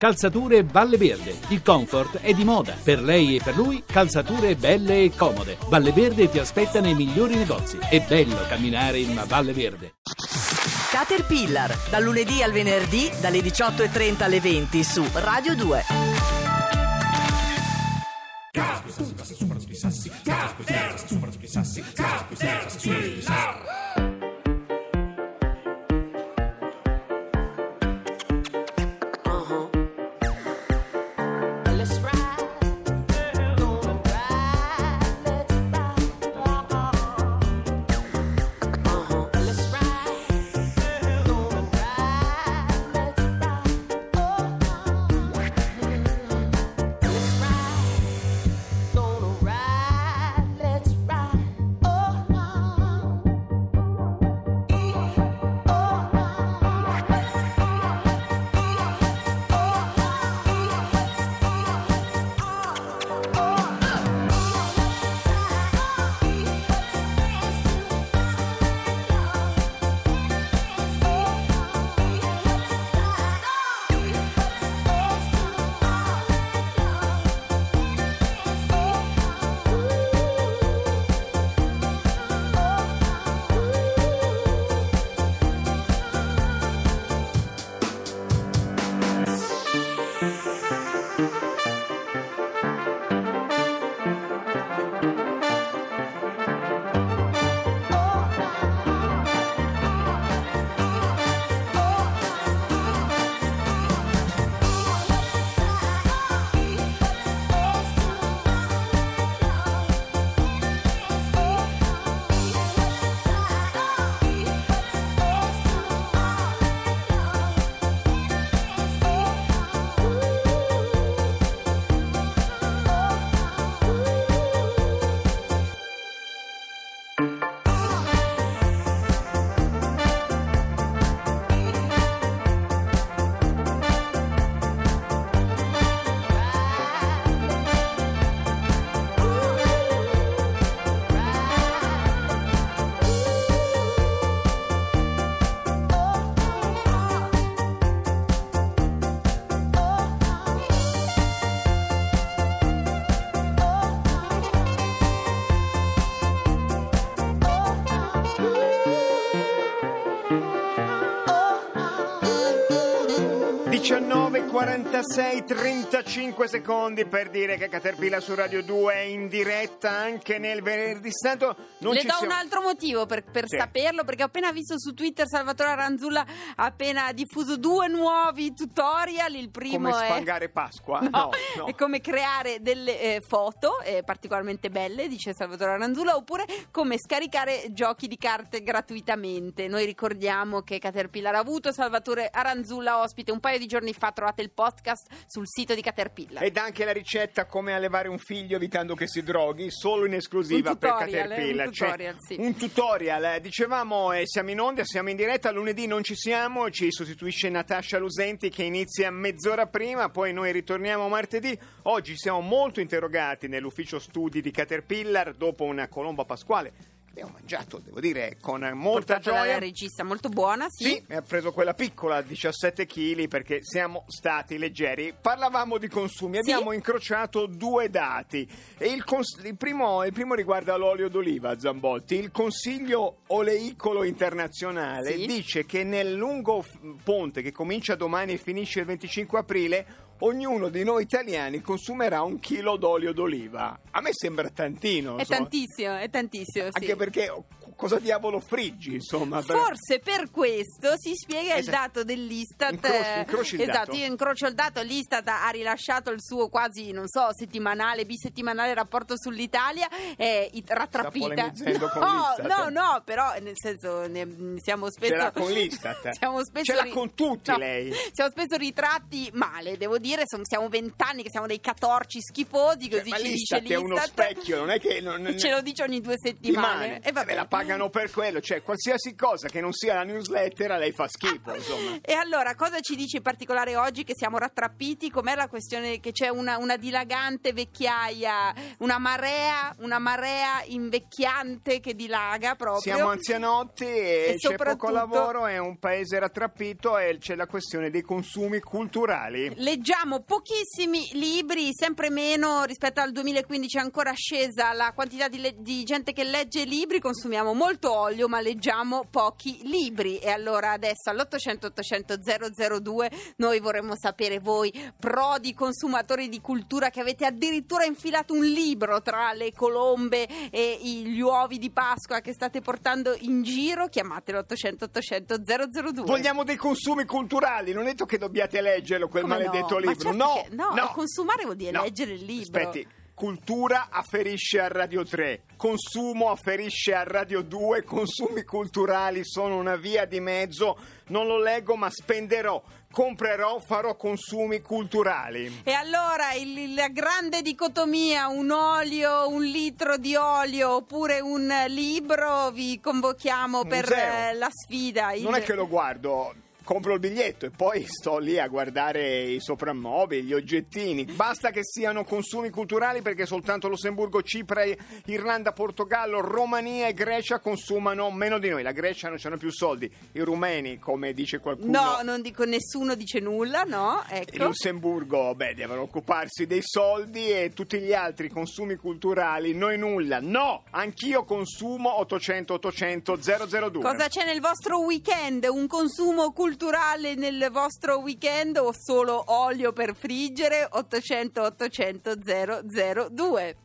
Calzature Valle Verde. Il comfort è di moda. Per lei e per lui, calzature belle e comode. Valle Verde ti aspetta nei migliori negozi. È bello camminare in una Valle Verde. Caterpillar, dal lunedì al venerdì, dalle 18.30 alle 20 su Radio 2. Let's 46, 35 secondi per dire che Caterpillar su Radio 2 è in diretta anche nel venerdì santo. Non Le do siamo- un altro motivo per, per Sì. saperlo, perché ho appena visto su Twitter Salvatore Aranzulla ha appena diffuso due nuovi tutorial. Il primo Come è... sfangare Pasqua? No, No, no. è come creare delle eh, foto eh, particolarmente belle, dice Salvatore Aranzulla, oppure come scaricare giochi di carte gratuitamente. Noi ricordiamo che Caterpillar ha avuto Salvatore Aranzulla ospite un paio di giorni fa, trovate il podcast sul sito di Caterpillar. Ed anche la ricetta come allevare un figlio evitando che si droghi, solo in esclusiva Un per tutorial, eh, Caterpillar. un tutorial, sì. un tutorial, eh, dicevamo, eh, siamo in onda, siamo in diretta, lunedì non ci siamo, ci sostituisce Natascia Lusenti che inizia mezz'ora prima, poi noi ritorniamo martedì. Oggi siamo molto interrogati nell'ufficio studi di Caterpillar dopo una colomba pasquale abbiamo mangiato, devo dire, con molta Portata dalla gioia. regista, molto buona, sì. Sì, ha preso quella piccola, 17 kg, perché siamo stati leggeri. Parlavamo di consumi, Sì. abbiamo incrociato due dati. E il, cons- il primo, il primo riguarda l'olio d'oliva, Zambotti. Il Consiglio Oleicolo Internazionale Sì. dice che nel lungo ponte che comincia domani e finisce il 25 aprile, ognuno di noi italiani consumerà un chilo d'olio d'oliva. A me sembra tantino. È insomma. tantissimo, è tantissimo, sì. Anche perché cosa diavolo friggi, insomma. Forse per questo si spiega il Esatto. dato dell'Istat. Incroci- eh, incroci il esatto, dato. io incrocio il dato. L'Istat ha rilasciato il suo quasi, non so, settimanale, bisettimanale rapporto sull'Italia. Eh, it- rattrappita. no, no, no, però nel senso ne- siamo spesso. Ce l'ha con l'Istat. siamo spesso Ce l'ha ri- con tutti no, lei. Siamo spesso ritratti male, devo dire. Dire, son- siamo vent'anni che siamo dei catorci schifosi, Cioè, così ma ci dice l'Istat è uno specchio, non è che... non- Ce lo dice ogni due settimane. E vabbè. la pagano per quello, cioè qualsiasi cosa che non sia la newsletter a lei fa schifo, insomma. E allora, cosa ci dice in particolare oggi che siamo rattrappiti? Com'è la questione che c'è una, una dilagante vecchiaia, una marea, una marea invecchiante che dilaga proprio? Siamo anzianotti e, E c'è poco lavoro, è un paese rattrappito e c'è la questione dei consumi culturali. Leggiamo pochissimi libri, sempre meno rispetto al 2015 è ancora scesa la quantità di, le- di gente che legge libri, consumiamo molto olio ma leggiamo pochi libri e allora adesso all'800 800 002 noi vorremmo sapere voi prodi consumatori di cultura che avete addirittura infilato un libro tra le colombe e gli uovi di Pasqua che state portando in giro, chiamatelo 800 800 002. Vogliamo dei consumi culturali, non è detto che dobbiate leggerlo quel Come maledetto no? Ma libro. certo no, che- no, consumare vuol dire no. leggere il libro. Aspetti, cultura afferisce a Radio 3, consumo afferisce a Radio 2, consumi culturali sono una via di mezzo, non lo leggo ma spenderò, comprerò, farò consumi culturali. E allora il- la grande dicotomia, un olio, un litro di olio oppure un libro, vi convochiamo per Museo. la sfida. il- Non è che lo guardo, compro il biglietto e poi sto lì a guardare i soprammobili, gli oggettini. Basta che siano consumi culturali perché soltanto Lussemburgo, Cipre, Irlanda, Portogallo, Romania e Grecia consumano meno di noi. La Grecia non c'hanno più soldi. I rumeni, come dice qualcuno. No, non dico nessuno dice nulla, no? Il Ecco. Lussemburgo, beh, devono occuparsi dei soldi e tutti gli altri consumi culturali, noi nulla. No, anch'io consumo 800 800 002. Cosa c'è nel vostro weekend? Un consumo culturale nel vostro weekend o solo olio per friggere? 800 800 002.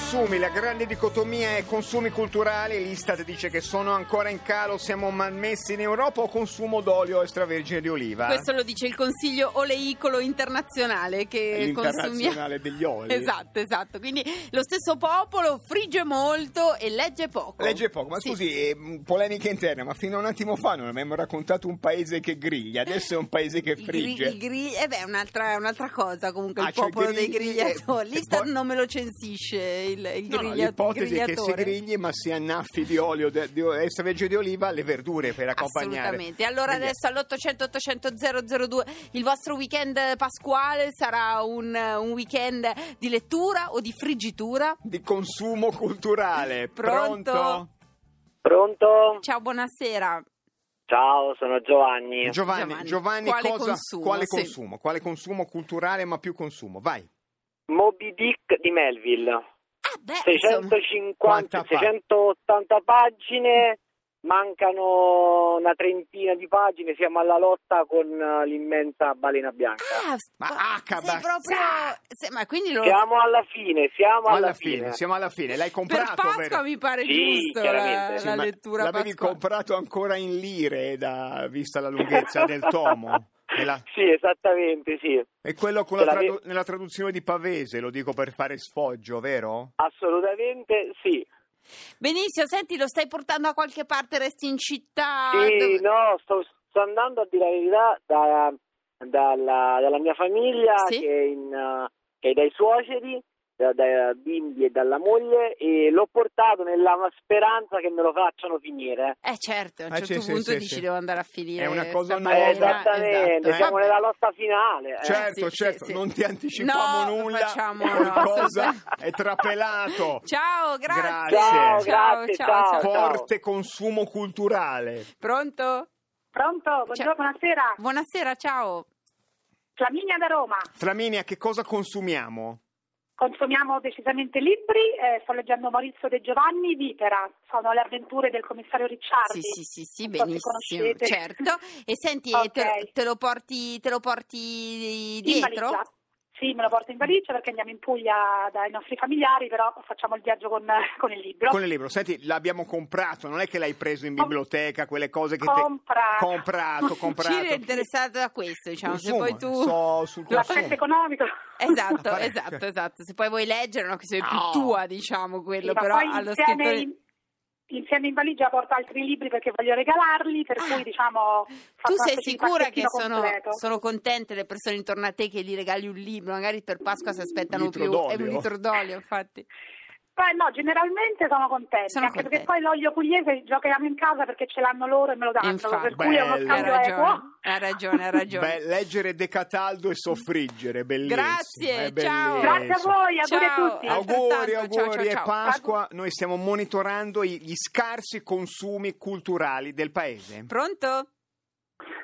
Consumi, la grande dicotomia è consumi culturali, l'Istat dice che sono ancora in calo, siamo malmessi in Europa o consumo d'olio extravergine di oliva? Questo lo dice il Consiglio Oleicolo Internazionale che consumia... Degli oli. Esatto, esatto. Quindi lo stesso popolo frigge molto e legge poco. Legge poco, ma Sì. scusi, eh, polemica interna, ma fino a un attimo fa non abbiamo raccontato un paese che griglia, adesso è un paese che Il gri- frigge. il gri- eh beh, è un'altra, è un'altra cosa comunque Ah, il cioè popolo dei grigli, grigliatori. eh, L'Istat poi- non me lo censisce il, il No, no, griglia- l'ipotesi è che si grigliatore. grigli ma si annaffi di olio de- di extravergine di oliva alle verdure per accompagnare. Assolutamente. Allora Quindi- adesso all'800 800 002 il vostro weekend pasquale sarà un, un weekend di lettura o di friggitura? di consumo culturale. Pronto? Pronto? Pronto? Ciao, buonasera. Ciao, sono Giovanni. Giovanni, Giovanni, Giovanni, quale cosa- consumo? quale Sì. consumo? Quale consumo culturale ma più consumo? Vai. Moby Dick di Melville. Ah, beh, insomma. 650, Quanta pa- 680 pagine, mancano una trentina di pagine, siamo alla lotta con eh, l'immensa balena bianca. Ah, Ma ma H, sei basta. proprio se- ma quindi lo Siamo alla fine, siamo alla, alla fine, siamo alla fine. L'hai per comprato, Pasqua vero? mi pare Sì, giusto chiaramente. la, Sì, la ma lettura L'avevi pasquale. comprato ancora in lire, da- vista la lunghezza del tomo. La- Sì, esattamente, sì. e quello la tradu- nella traduzione di Pavese, lo dico per fare sfoggio, vero? Assolutamente sì. Benissimo, senti, lo stai portando a qualche parte, resti in città? Sì, Dove- no, sto, sto andando a dire la verità da- dalla, dalla mia famiglia Sì. che, in, eh, che è dai suoceri, da- dai bimbi e dalla moglie e l'ho portato nella speranza che me lo facciano finire. Eh certo, a un Eh, certo sì, sì, punto sì, dici sì. devo andare a finire È una cosa nuova. Eh, esattamente, esatto. siamo Eh, nella lotta finale. eh. Certo, sì, certo, sì, sì. non ti anticipiamo No, nulla. facciamo, Qualcosa è trapelato. Ciao, grazie. Grazie. Ciao, ciao, grazie, ciao, ciao. ciao. Forte consumo culturale. Pronto? Pronto? Buongiorno, buonasera. Buonasera, ciao. Flaminia da Roma. Flaminia, che cosa consumiamo? Consumiamo decisamente libri. eh, sto leggendo Maurizio De Giovanni, Vipera. Sono le avventure del commissario Ricciardi. Sì, sì, sì, sì, benissimo, certo. E senti, Ok. te, lo- te lo porti, te lo porti dietro? Sì, me lo porto in valigia perché andiamo in Puglia dai nostri familiari, però facciamo il viaggio con, con il libro. Con il libro. Senti, l'abbiamo comprato, non è che l'hai preso in biblioteca, quelle cose che Comprato. te... Comprato, comprato. Ciro è interessato da questo, diciamo, se Consumo, poi tu... sto sul L'aspetto consumo. economico. Esatto, esatto, esatto. Se poi vuoi leggere è una questione più No. tua, diciamo, quello, Sì, però allo scrittore... in, insieme in valigia porto altri libri perché voglio regalarli, per Ah. cui diciamo... Tu sei sicura che sono, sono contente le persone intorno a te che gli regali un libro? Magari per Pasqua si aspettano litro più. È un d'olio. litro d'olio, infatti. Beh, no, generalmente sono contenti, Sono anche perché poi l'olio pugliese giochiamo in casa perché ce l'hanno loro e me lo danno, Infatti. per cui è uno Bello. Hai scambio ragione, equo. hai ragione, hai ragione. Beh, leggere De Cataldo e soffriggere, bellissimo. Grazie, è ciao. bellissimo. Grazie a voi, auguri a Ciao. tutti. Auguri, Altrettanto, ciao, auguri, ciao. Pasqua, noi stiamo monitorando i- gli scarsi consumi culturali del paese. Pronto?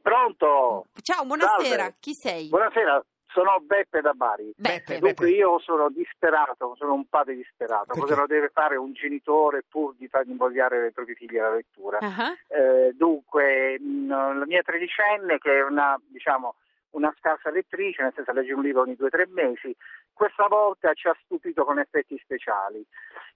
Pronto? Ciao, buonasera. Salve. Chi sei? Buonasera, sono Beppe da Bari. Beppe. Beppe. Dunque io sono disperato, sono un padre disperato. Perché? Cosa lo deve fare un genitore pur di far invogliare i propri figli alla lettura? Ah, Eh, dunque, mh, la mia tredicenne, che è una, diciamo, una scarsa lettrice, nel senso legge un libro ogni due o tre mesi, questa volta ci ha stupito con effetti speciali.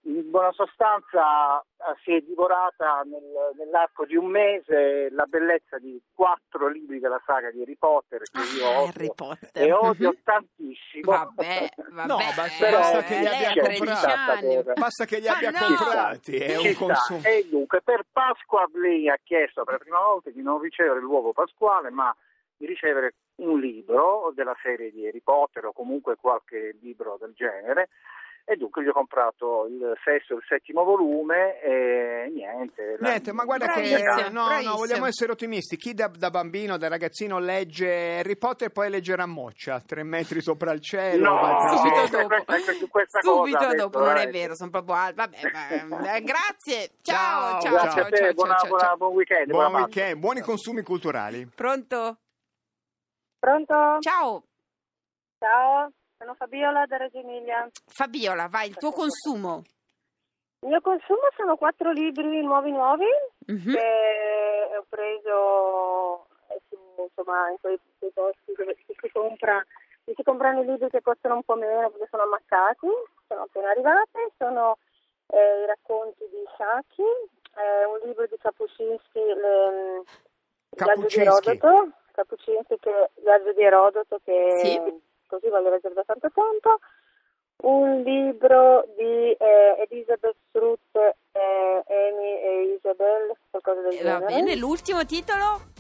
In buona sostanza eh, si è divorata nel- nell'arco di un mese la bellezza di quattro libri della saga di Harry Potter, che io Ah, odio, Harry Potter. e odio Mhm. tantissimo. Vabbè, vabbè. No, basta- eh, basta che li abbia ha 13 comprati. Basta che li abbia no! comprati, è un consumo. E dunque per Pasqua lei ha chiesto per la prima volta di non ricevere l'uovo pasquale, ma di ricevere un libro della serie di Harry Potter o comunque qualche libro del genere. E dunque gli ho comprato il sesto e il settimo volume e niente. la- Niente, ma guarda che Bravissimo, no, no, bravissimo. vogliamo essere ottimisti. Chi da, da bambino, da ragazzino legge Harry Potter poi leggerà Moccia, tre metri sopra il cielo. No, Subito dopo, questa- questa subito dopo, detto, non è eh. vero, sono proprio. Vabbè, ma- eh, grazie, Ciao, ciao, ciao, Grazie ciao, a te, ciao, buona- ciao, buona- ciao. buon weekend. Buon weekend, buoni consumi culturali. Pronto? Pronto? Ciao, Ciao, sono Fabiola da Reggio Emilia. Fabiola, vai, il tuo consumo. Il mio consumo sono quattro libri nuovi nuovi Mhm. che ho preso eh, insomma, in quei, quei posti dove si compra si comprano i libri che costano un po' meno perché sono ammaccati. sono appena arrivate, sono eh, i racconti di Saki, eh, un libro di Kapuscinski, le, il Kapuscinski che viaggio di Erodoto che Sì. così voglio leggere da tanto tempo, un libro di eh, Elizabeth Strutt, eh, Amy e Isabel, qualcosa del Eh, Va genere. bene, l'ultimo titolo?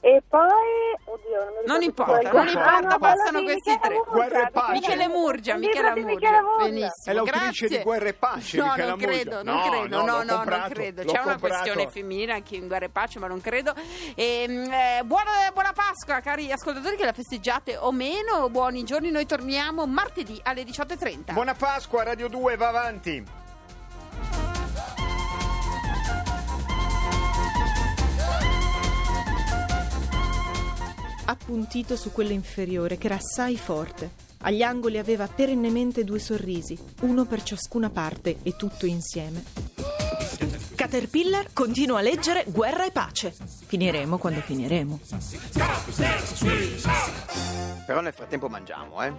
E poi, oddio, non Non importa, non Ah, importa, no, quello bastano di questi Michela tre. Murgia, Guerra e pace. Michele Murgia, Michela Murgia. Michela Murgia. Benissimo. È l'autrice grazie. di Guerra e Pace, No, Michela non Murgia. credo, non No, credo, no, no, no, non credo. C'è una questione femminile anche in Guerra e Pace, ma non credo. Ehm, eh, buona, buona Pasqua, cari ascoltatori, che la festeggiate o meno. Buoni giorni, noi torniamo martedì alle 18.30. Buona Pasqua, Radio 2, va avanti. Appuntito su quello inferiore, che era assai forte. Agli angoli aveva perennemente due sorrisi, uno per ciascuna parte e tutto insieme. Caterpillar continua a leggere Guerra e pace. Finiremo quando finiremo. Però nel frattempo mangiamo, eh.